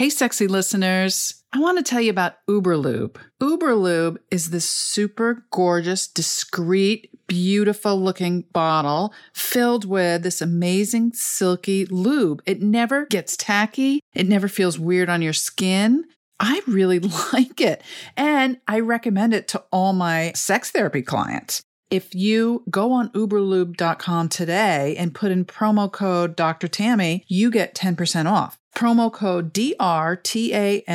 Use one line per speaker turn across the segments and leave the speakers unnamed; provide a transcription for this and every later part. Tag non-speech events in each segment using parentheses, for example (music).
Hey, sexy listeners. I want to tell you about Uberlube. Uberlube is this super gorgeous, discreet, beautiful looking bottle filled with this amazing silky lube. It never gets tacky. It never feels weird on your skin. I really (laughs) like it. And I recommend it to all my sex therapy clients. If you go on uberlube.com today and put in promo code Dr. Tammy, you get 10% off promo code DRTAMMY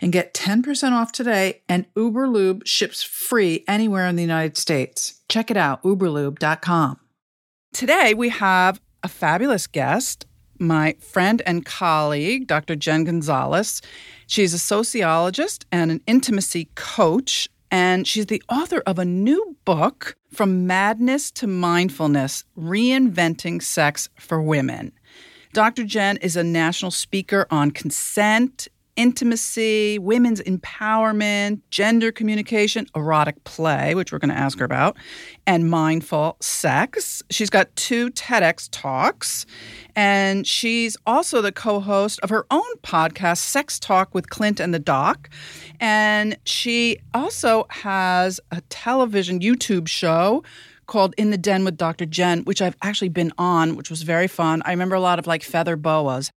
and get 10% off today and Uberlube ships free anywhere in the United States. Check it out, uberlube.com. Today we have a fabulous guest, my friend and colleague, Dr. Jen Gunsaullus. She's a sociologist and an intimacy coach, and she's the author of a new book, From Madness to Mindfulness Reinventing Sex for Women. Dr. Jen is a national speaker on consent, intimacy, women's empowerment, gender communication, erotic play, which we're going to ask her about, and mindful sex. She's got two TEDx talks, and she's also the co host of her own podcast, Sex Talk with Clint and the Doc. And she also has a television YouTube show called In the Den with Dr. Jen, which I've actually been on, which was very fun. I remember a lot of like feather boas.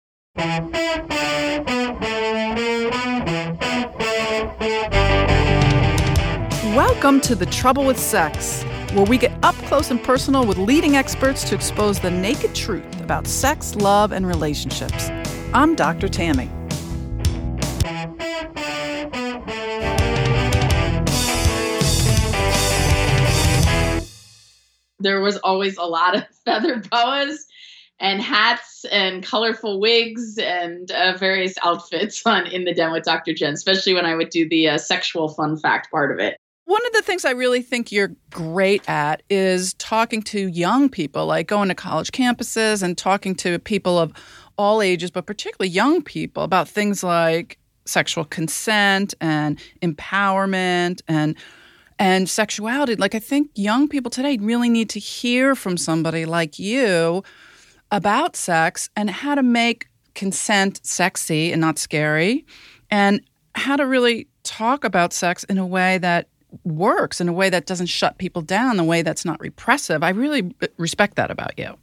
Welcome to The Trouble with Sex, where we get up close and personal with leading experts to expose the naked truth about sex, love, and relationships. I'm Dr. Tammy.
There was always a lot of (laughs) feather boas and hats and colorful wigs and uh, various outfits on in the den with Dr. Jen, especially when I would do the uh, sexual fun fact part of it.
One of the things I really think you're great at is talking to young people, like going to college campuses and talking to people of all ages, but particularly young people, about things like sexual consent and empowerment and and sexuality. Like, I think young people today really need to hear from somebody like you about sex and how to make consent sexy and not scary, and how to really talk about sex in a way that works, in a way that doesn't shut people down, a way that's not repressive. I really uh, respect that about you.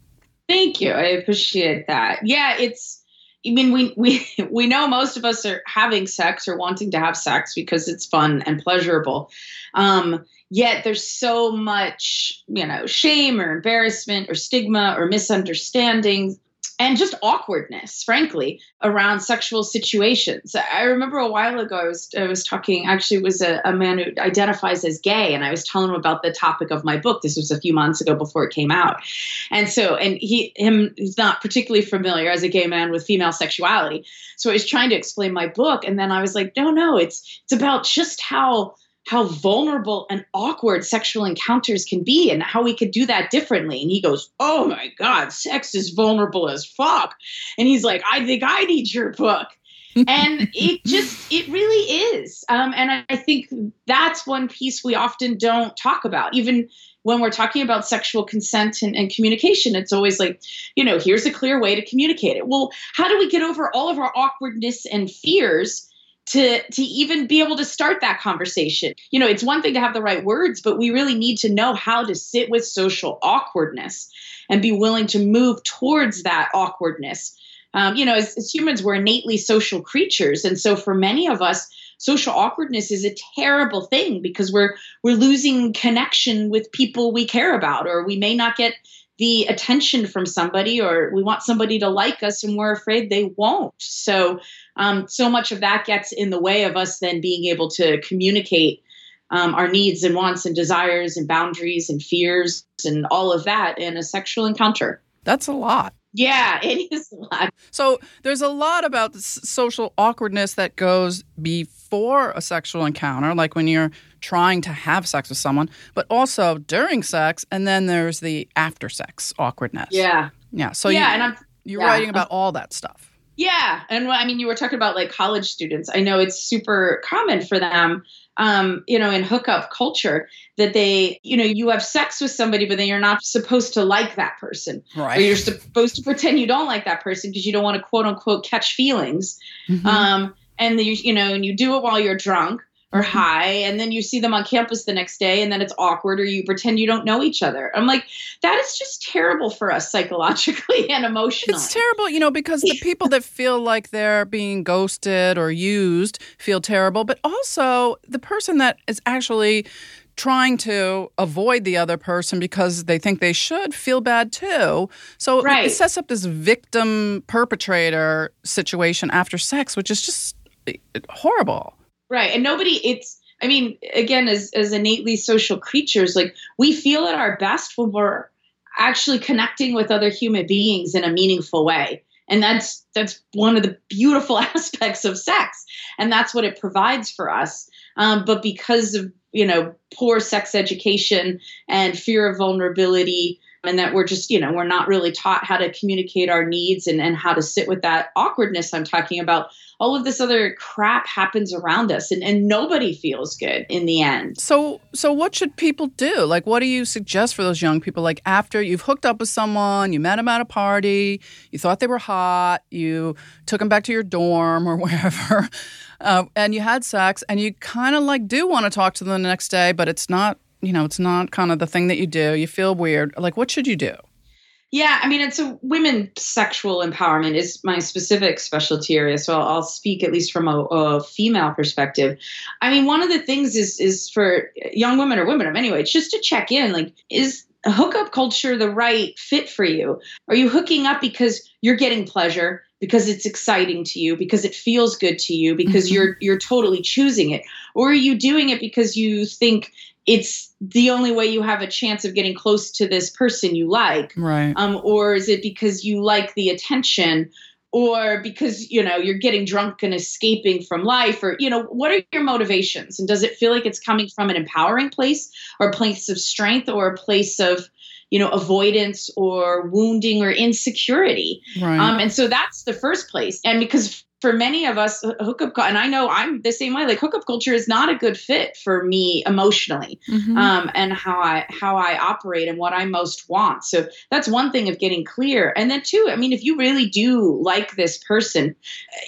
Thank you. I appreciate that. Yeah, it's I mean, we we (laughs) we know most of us are having sex or wanting to have sex because it's fun and pleasurable. Um, yet there's so much, you know, shame or embarrassment or stigma or misunderstandings and just awkwardness, frankly, around sexual situations. I remember a while ago I was I was talking. Actually, was a, a, man who identifies as gay, and I was telling him about the topic of my book. This was a few months ago before it came out, and so and he him he's not particularly familiar as a gay man with female sexuality. So I was trying to explain my book, and then I was like, no, no, it's it's about just how how vulnerable and awkward sexual encounters can be and how we could do that differently. And he goes, Oh my God, sex is vulnerable as fuck. And he's like, I think I need your book. (laughs) and it just, it really is. Um, and I, I think that's one piece we often don't talk about. Even when we're talking about sexual consent and, and, communication, it's always like, you know, here's a clear way to communicate it. Well, how do we get over all of our awkwardness and fears to to even be able to start that conversation. You know it's one thing to have the right words but we really need to know how to sit with social awkwardness and be willing to move towards that awkwardness. Um, you know as, as humans we're innately social creatures. And so for many of us social awkwardness is a terrible thing because we're we're losing connection with people we care about or we may not get the attention from somebody or we want somebody to like us and we're afraid they won't. So um, so much of that gets in the way of us then being able to communicate um, our needs and wants and desires and boundaries and fears and all of that in a sexual encounter
that's a lot
yeah, (laughs) it is a lot.
So there's a lot about social awkwardness that goes before a sexual encounter, like when you're trying to have sex with someone, but also during sex, and then there's the after sex awkwardness.
Yeah.
Yeah. So
yeah,
you,
and I'm,
you're
yeah,
writing about all that stuff.
Yeah, and I mean, you were talking about like college students. I know it's super common for them um, you know, in hookup culture that they, you know, you have sex with somebody, but then you're not supposed to like that person.
Right.
Or you're supposed to pretend you don't like that person because you don't want to quote unquote catch feelings. Mm-hmm. Um, and you, you know, and you do it while you're drunk or high and then you see them on campus the next day and then it's awkward or you pretend you don't know each other i'm like that is just terrible for us psychologically (laughs) and emotionally
it's terrible you know because the (laughs) people that feel like they're being ghosted or used feel terrible but also the person that is actually trying to avoid the other person because they think they should feel bad too. So right. it sets up this victim perpetrator situation after sex, which is just eh, horrible.
Right. And nobody, it's, I mean, again, as, as innately social creatures, like we feel at our best when we're actually connecting with other human beings in a meaningful way. And that's that's one of the beautiful (laughs) aspects of sex, and that's what it provides for us. Um, but because of you know poor sex education and fear of vulnerability, and that we're just you know we're not really taught how to communicate our needs and, and how to sit with that awkwardness i'm talking about. All of this other crap happens around us and, and nobody feels good in the end.
So so what should people do? Like what do you suggest for those young people? Like after you've hooked up with someone you met them at a party you thought they were hot you took them back to your dorm or (laughs) wherever uh, and you had sex and you kind of like do want to talk to them the next day but it's not you know it's not kind of the thing that you do you feel weird like what should you do
yeah, I mean, it's a women sexual empowerment is my specific specialty area, so I'll, I'll speak at least from a, a, female perspective. I mean, one of the things is is for young women or women, of anyway, it's just to check in. Like, is hookup culture the right fit for you? Are you hooking up because you're getting pleasure, because it's exciting to you, because it feels good to you, because mm-hmm. you're you're totally choosing it, or are you doing it because you think it's the only way you have a chance of getting close to this person you like.
Right.
Um, or is it because you like the attention? Or because you know you're getting drunk and escaping from life? Or you know what are your motivations? And does it feel like it's coming from an empowering place or a place of strength or a place of you know avoidance or wounding or insecurity?
Right.
um, and so that's the first place. And because for many of us, hookup, and I know I'm the same way. Like hookup culture is not a good fit for me emotionally, mm-hmm. um, and how I how I operate and what I most want. So that's one thing of getting clear. And then two, I mean, if you really do like this person,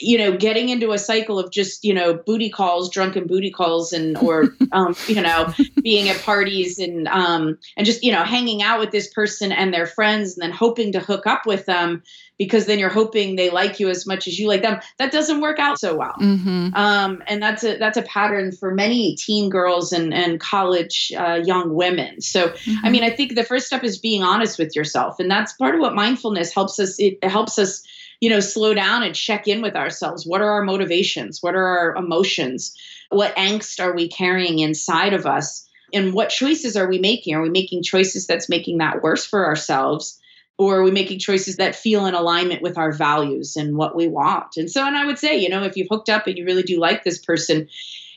you know, getting into a cycle of just you know booty calls, drunken booty calls, and or (laughs) um, you know being at parties and um, and just you know hanging out with this person and their friends, and then hoping to hook up with them because then you're hoping they like you as much as you like them. That doesn't work out so well.
Mm-hmm.
Um, and that's a that's a pattern for many teen girls and and college uh, young women. So mm-hmm. I mean, I think the first step is being honest with yourself, and that's part of what mindfulness helps us. It helps us you know slow down and check in with ourselves what are our motivations what are our emotions what angst are we carrying inside of us and what choices are we making are we making choices that's making that worse for ourselves or are we making choices that feel in alignment with our values and what we want? And so and i would say you know if you've hooked up and you really do like this person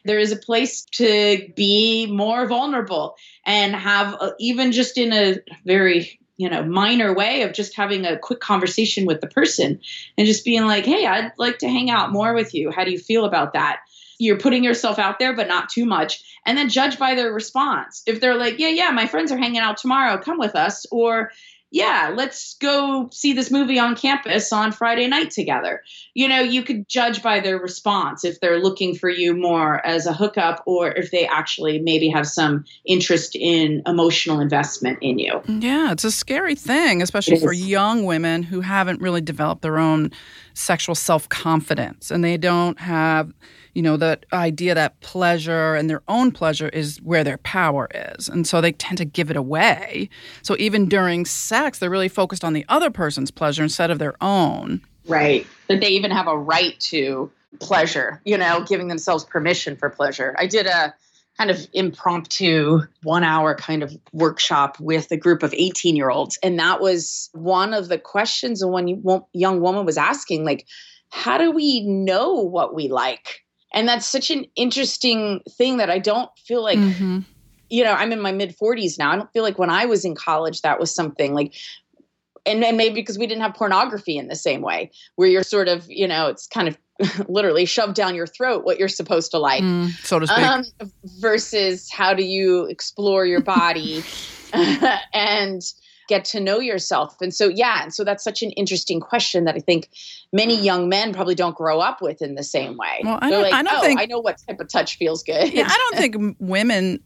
there is a place to be more vulnerable and have a, even just in a very you know minor way of just having a quick conversation with the person and just being like hey i'd like to hang out more with you. How do you feel about that? You're putting yourself out there but not too much and then judge by their response. If they're like yeah yeah my friends are hanging out tomorrow. Come with us or yeah, let's go see this movie on campus on Friday night together. You know, you could judge by their response if they're looking for you more as a hookup or if they actually maybe have some interest in emotional investment in you.
Yeah, it's a scary thing, especially for young women who haven't really developed their own sexual self confidence and they don't have you know, the idea that pleasure and their own pleasure is where their power is. And so they tend to give it away. So even during sex, they're really focused on the other person's pleasure instead of their own.
Right. That they even have a right to pleasure, you know, giving themselves permission for pleasure. I did a kind of impromptu one hour kind of workshop with a group of 18 year olds. And that was one of the questions one young woman was asking, like, how do we know what we like? And that's such an interesting thing that i don't feel like mm-hmm. you know i'm in my mid 40s now. I don't feel like when i was in college that was something like and, and maybe because we didn't have pornography in the same way where you're sort of you know it's kind of (laughs) literally shoved down your throat what you're supposed to like,
mm, so to speak, um,
versus how do you explore your body? (laughs) (laughs) And get to know yourself. And so, yeah, and so that's such an interesting question that I think many young men probably don't grow up with in the same way.
Well, I don't, like, I don't
oh,
think
I know what type of touch feels good.
Yeah, I don't think women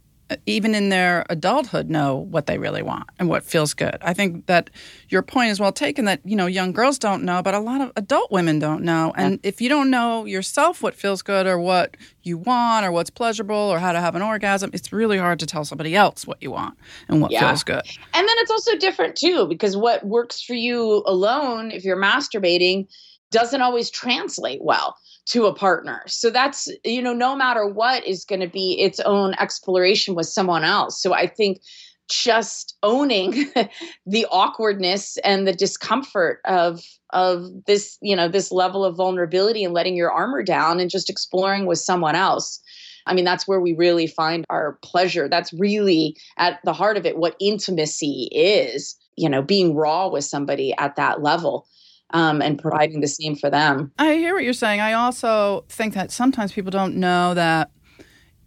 even in their adulthood know what they really want and what feels good. I think that your point is well taken that you know young girls don't know, but a lot of adult women don't know. And if you don't know yourself what feels good or what you want or what's pleasurable or how to have an orgasm, it's really hard to tell somebody else what you want and what yeah. feels good.
And then it's also different too because what works for you alone if you're masturbating doesn't always translate well to a partner. So that's, you know, no matter what is going to be its own exploration with someone else. So I think just owning (laughs) the awkwardness and the discomfort of of this, you know, this level of vulnerability and letting your armor down and just exploring with someone else. I mean, that's where we really find our pleasure. That's really at the heart of it what intimacy is, you know, being raw with somebody at that level um, and providing the same for them.
I hear what you're saying. I also think that sometimes people don't know that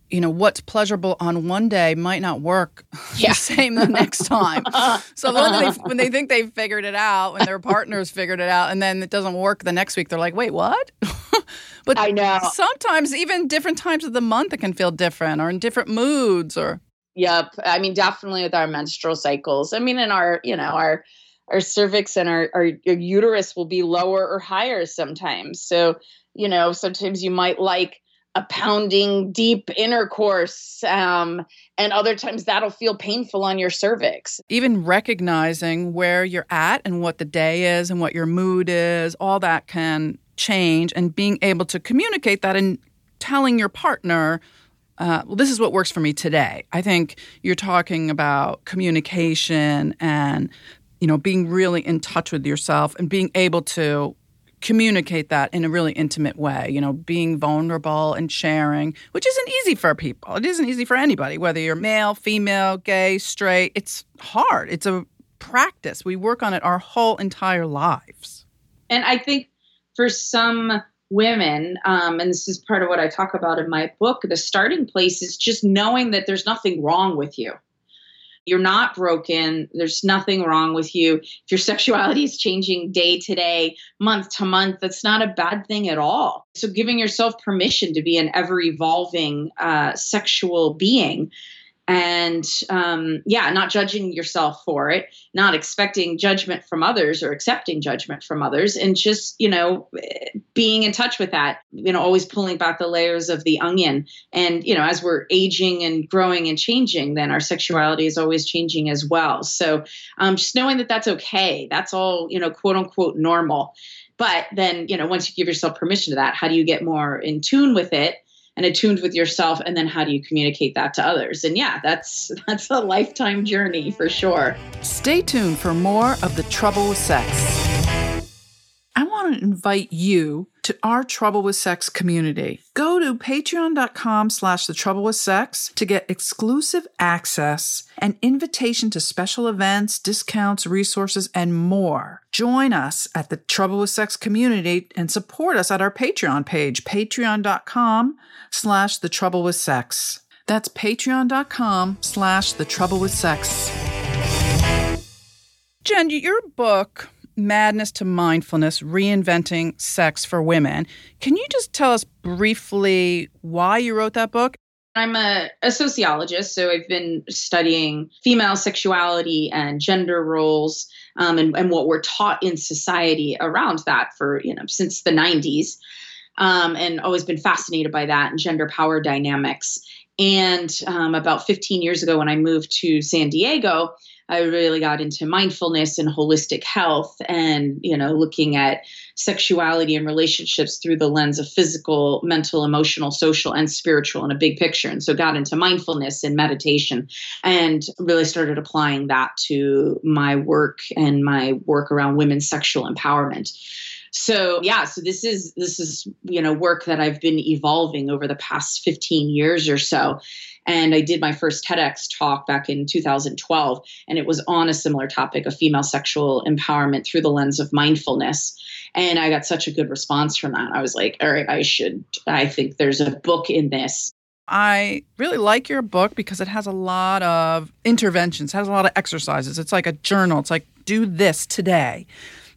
you know what's pleasurable on one day might not work (laughs) yeah. the same the next time. (laughs) so when they, when they think they've figured it out, when their partners figured it out, and then it doesn't work the next week, they're like, "Wait, what?" (laughs)
but I know
sometimes even different times of the month it can feel different, or in different moods, or.
Yep, I mean definitely with our menstrual cycles. I mean in our you know our our cervix and our, our, uterus will be lower or higher sometimes. So, you know, sometimes you might like a pounding deep intercourse um, and other times that'll feel painful on your cervix
even recognizing where you're at and what the day is and what your mood is all that can change and being able to communicate that and telling your partner uh, well, this is what works for me today. I think you're talking about communication and you know, being really in touch with yourself and being able to communicate that in a really intimate way, you know, being vulnerable and sharing, which isn't easy for people. It isn't easy for anybody, whether you're male, female, gay, straight. It's hard. It's a practice. We work on it our whole entire lives.
And I think for some women, um, and this is part of what I talk about in my book, the starting place is just knowing that there's nothing wrong with you you're not broken. There's nothing wrong with you. If your (laughs) sexuality is changing day to day, month to month, that's not a bad thing at all. So, giving yourself permission to be an ever evolving uh, sexual being and um, yeah not judging yourself for it not expecting judgment from others or accepting judgment from others and just you know being in touch with that you know always pulling back the layers of the onion. And you know as we're aging and growing and changing then our sexuality is always changing as well. So um, just knowing that that's okay that's all you know quote unquote normal. But then you know once you give yourself permission to that how do you get more in tune with it and attuned with yourself and then how do you communicate that to others? And yeah that's (laughs) that's a lifetime journey for sure.
Stay tuned for more of the trouble with sex. I want to invite you to our trouble with sex community go to patreon.com slash the trouble with sex to get exclusive access an invitation to special events discounts resources and more join us at the trouble with sex community and support us at our patreon page patreon.com slash the trouble with sex. That's patreon.com slash the trouble with sex. Jen, your book, Madness to Mindfulness Reinventing Sex for Women, can you just tell us briefly why you wrote that book?
I'm a, a, sociologist, so I've been studying female sexuality and gender roles um, and, and what we're taught in society around that for, you know, since the 90s um, and always been fascinated by that and gender power dynamics. And um, about 15 years ago, when I moved to San Diego, I really got into mindfulness and holistic health and, you know, looking at sexuality and relationships through the lens of physical, mental, emotional, social, and spiritual in a big picture. And so got into mindfulness and meditation and really started applying that to my work and my work around women's sexual empowerment. So yeah, so this is this is you know work that I've been evolving over the past 15 years or so. And I did my first TEDx talk back in 2012, and it was on a similar topic of female sexual empowerment through the lens of mindfulness. And I got such a good response from that. I was like, all right, I should, I think there's a book in this.
I really like your book because it has a lot of interventions, has a lot of exercises. It's like a journal. It's like, do this today.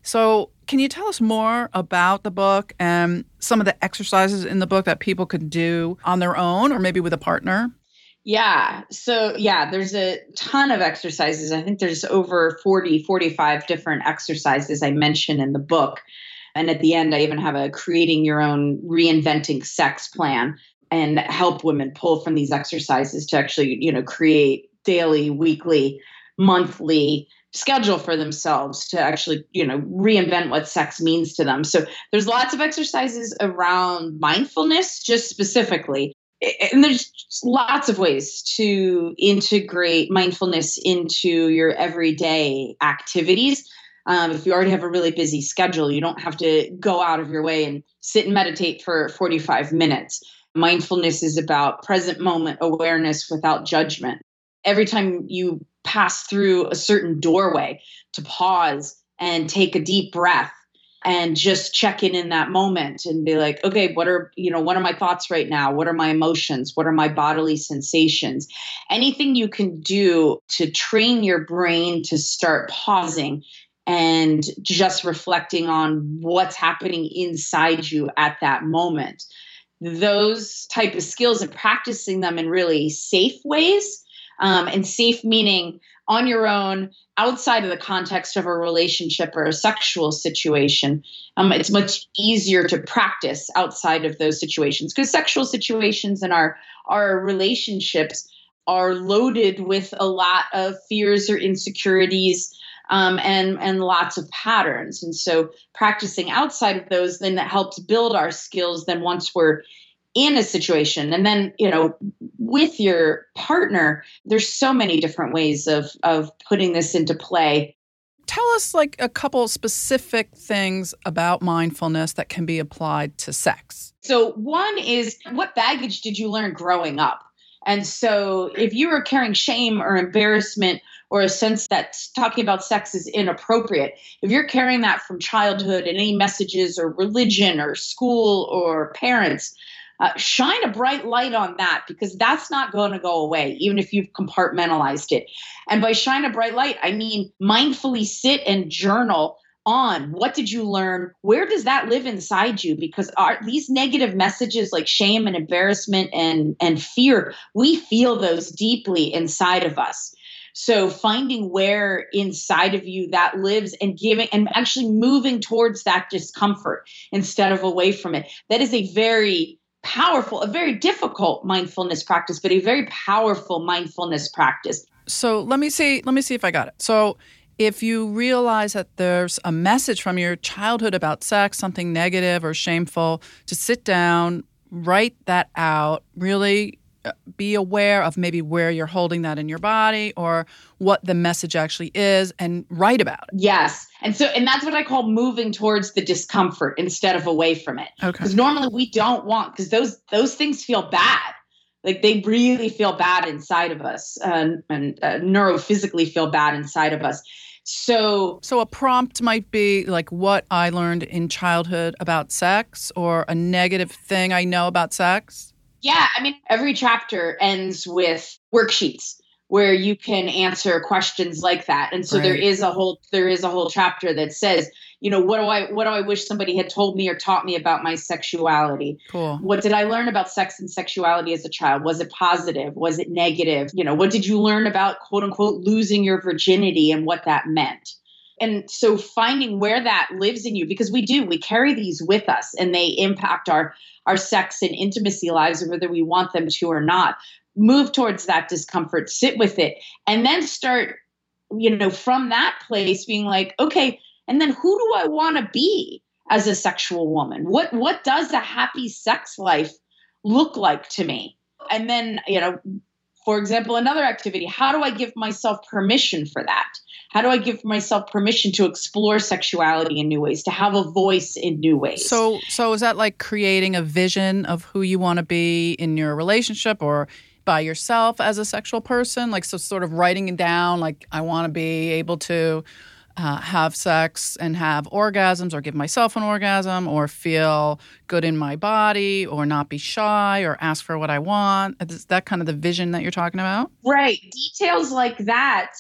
So, can you tell us more about the book and some of the exercises in the book that people could do on their own or maybe with a partner?
Yeah. So, yeah, there's a ton of exercises. I think there's over 40, 45 different exercises I mention in the book. And at the end, I even have a creating your own reinventing sex plan and help women pull from these exercises to actually, you know, create daily, weekly, monthly schedule for themselves to actually, you know, reinvent what sex means to them. So there's lots of exercises around mindfulness just specifically and there's lots of ways to integrate mindfulness into your everyday activities. Um, if you already have a really busy schedule, you don't have to go out of your way and sit and meditate for 45 minutes. Mindfulness is about present moment awareness without judgment. Every time you pass through a certain doorway, to pause and take a deep breath and just check in in that moment and be like okay what are you know what are my thoughts right now? What are my emotions? What are my bodily sensations? Anything you can do to train your brain to start pausing and just reflecting on what's happening inside you at that moment. Those type of skills and practicing them in really safe ways um, and safe meaning on your own outside of the context of a relationship or a sexual situation. Um, it's much easier to practice outside of those situations because sexual situations and our our relationships are loaded with a lot of fears or insecurities um, and and lots of patterns. And so practicing outside of those then that helps build our skills then once we're in a situation. And then you know with your partner there's so many different ways of of putting this into play.
Tell us like a couple specific things about mindfulness that can be applied to sex.
So one is what baggage did you learn growing up? And so if you were carrying shame or embarrassment or a sense that talking about sex is inappropriate, if you're carrying that from childhood and any messages or religion or school or parents, uh, shine a bright light on that because that's not going to go away, even if you've compartmentalized it. And by shine a bright light, I mean mindfully sit and journal on what did you learn? Where does that live inside you? Because these negative messages like shame and embarrassment and and fear we feel those deeply inside of us. So finding where inside of you that lives and giving and actually moving towards that discomfort instead of away from it that is a very powerful, a very difficult mindfulness practice, but a very powerful mindfulness practice.
So let me see, let me see if I got it. So if you realize that there's a message from your childhood about sex, something negative or shameful, to sit down, write that out, really be aware of maybe where you're holding that in your body or what the message actually is and write about it.
Yes. And so and that's what I call moving towards the discomfort instead of away from it. Okay. Cuz normally we don't want cuz those those things feel bad. Like they really feel bad inside of us and uh, neurophysically feel bad inside of us. So
So a prompt might be like what I learned in childhood about sex or a negative thing I know about sex.
Yeah, I mean, every chapter ends with worksheets where you can answer questions like that. And so right. there is a whole there is a whole chapter that says, you know, what do I what do I wish somebody had told me or taught me about my sexuality?
Cool.
What did I learn about sex and sexuality as a child? Was it positive? Was it negative? You know, what did you learn about quote unquote losing your virginity and what that meant? And so finding where that lives in you because we do we carry these with us and they impact our our sex and intimacy lives whether we want them to or not. Move towards that discomfort sit with it and then start you know from that place being like okay and then who do i want to be as a sexual woman? What what does a happy sex life look like to me? And then you know for example another activity how do i give myself permission for that How do I give myself permission to explore sexuality in new ways, to have a voice in new ways?
So, so is that like creating a vision of who you want to be in your relationship or by yourself as a sexual person? Like, so sort of writing it down, like, I want to be able to uh, have sex and have orgasms or give myself an orgasm or feel good in my body or not be shy or ask for what I want. Is that kind of the vision that you're talking about?
Right. Details like that.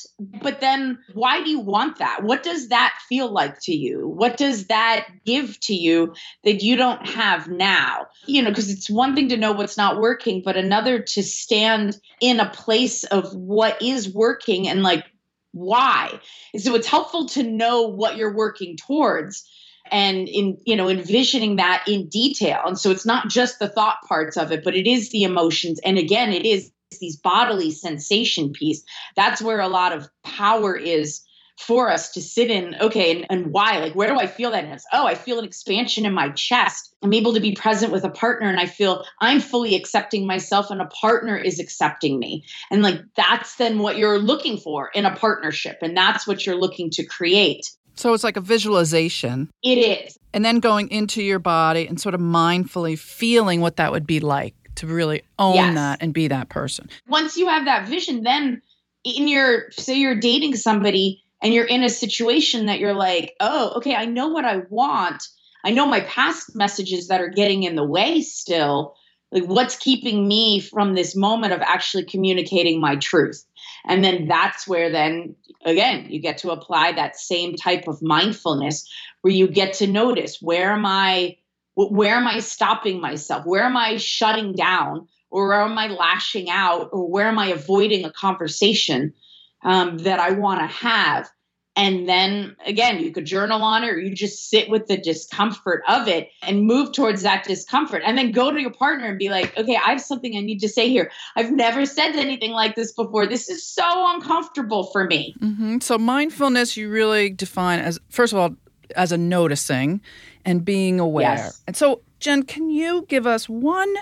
But then why do you want that? What does that feel like to you? What does that give to you that you don't have now? You know, because it's one thing to know what's not working, but another to stand in a place of what is working and like why. And So it's helpful to know what you're working towards and in you know envisioning that in detail. And so it's not just the thought parts of it but it is the emotions. And again it is these bodily sensation piece. That's where a lot of power is for us to sit in okay and, and why? Like where do i feel that in oh i feel an expansion in my chest. I'm able to be present with a partner and i feel i'm fully accepting myself and a partner is accepting me. And like that's then what you're looking for in a partnership and that's what you're looking to create.
So it's like a visualization.
It is.
And then going into your body and sort of mindfully feeling what that would be like to really own yes. that and be that person.
Once you have that vision then in your say you're dating somebody and you're in a situation that you're like, oh, okay, I know what I want. I know my past messages that are getting in the way still. Like, what's keeping me from this moment of actually communicating my truth? And then that's where, then again, you get to apply that same type of mindfulness where you get to notice where am I, where am I stopping myself? Where am I shutting down? Or am I lashing out? Or where am I avoiding a conversation? Um, that I want to have. And then again, you could journal on it or you just sit with the discomfort of it and move towards that discomfort. And then go to your partner and be like, okay, I have something I need to say here. I've never said anything like this before. This is so uncomfortable for me.
Mm-hmm. So, mindfulness, you really define as, first of all, as a noticing and being aware. Yes. And so, Jen, can you give us one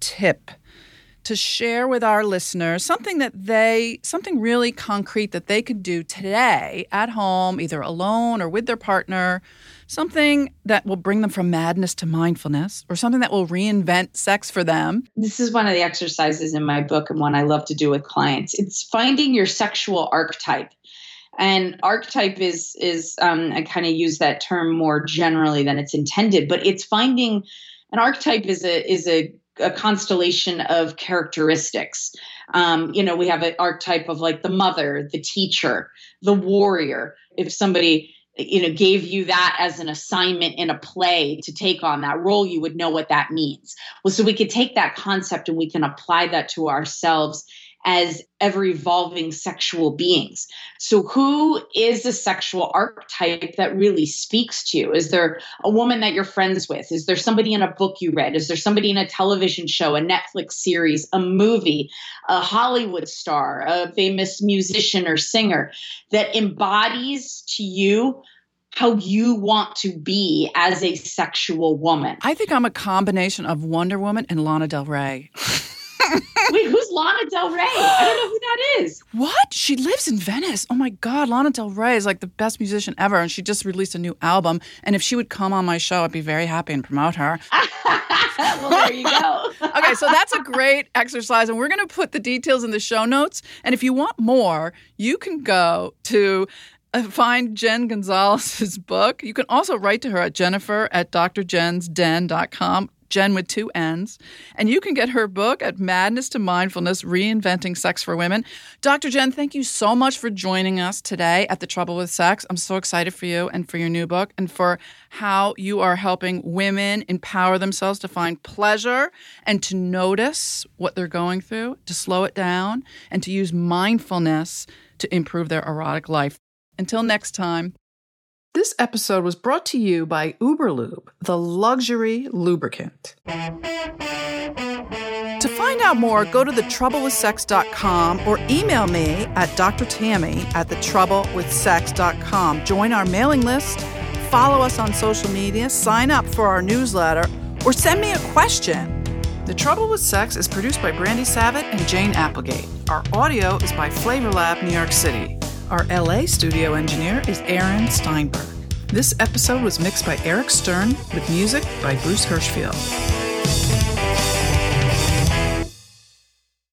tip to share with our listeners something that they, something really concrete that they could do today at home, either alone or with their partner, something that will bring them from madness to mindfulness or something that will reinvent sex for them.
This is one of the exercises in my book and one I love to do with clients. It's finding your sexual archetype and archetype is is um, i kind of use that term more generally than it's intended but it's finding an archetype is a is a a constellation of characteristics. Um, you know, we have an archetype of like the mother, the teacher, the warrior. If somebody you know gave you that as an assignment in a play to take on that role you would know what that means well so we could take that concept and we can apply that to ourselves as ever evolving sexual beings. So, who is the sexual archetype that really speaks to you? Is there a woman that you're friends with? Is there somebody in a book you read? Is there somebody in a television show, a Netflix series, a movie, a Hollywood star, a famous musician or singer that embodies to you? how you want to be as a sexual woman.
I think I'm a combination of Wonder Woman and Lana Del Rey. (laughs)
Wait, who's Lana Del Rey? I don't know who that is.
What? She lives in Venice. Oh my God, Lana Del Rey is like the best musician ever, and she just released a new album. And if she would come on my show, I'd be very happy and promote her. (laughs)
well, there you go. (laughs)
okay, so that's a great exercise, and we're going to put the details in the show notes. And if you want more, you can go to uh, find Jen Gunsaullus's book. You can also write to her at jennifer at drjensden.com Jen with two N's. And you can get her book at Madness to Mindfulness Reinventing Sex for Women. Dr. Jen, thank you so much for joining us today at The Trouble with Sex. I'm so excited for you and for your new book and for how you are helping women empower themselves to find pleasure and to notice what they're going through, to slow it down, and to use mindfulness to improve their erotic life. Until next time, this episode was brought to you by Uberlube, the luxury lubricant. To find out more, go to thetroublewithsex.com or email me at drtammy at thetroublewithsex.com. Join our mailing list, follow us on social media, sign up for our newsletter, or send me a question. The Trouble with Sex is produced by Brandy Savitt and Jane Applegate. Our audio is by Flavor Lab New York City. Our LA studio engineer is Aaron Steinberg. This episode was mixed by Eric Stern with music by Bruce Hirschfield.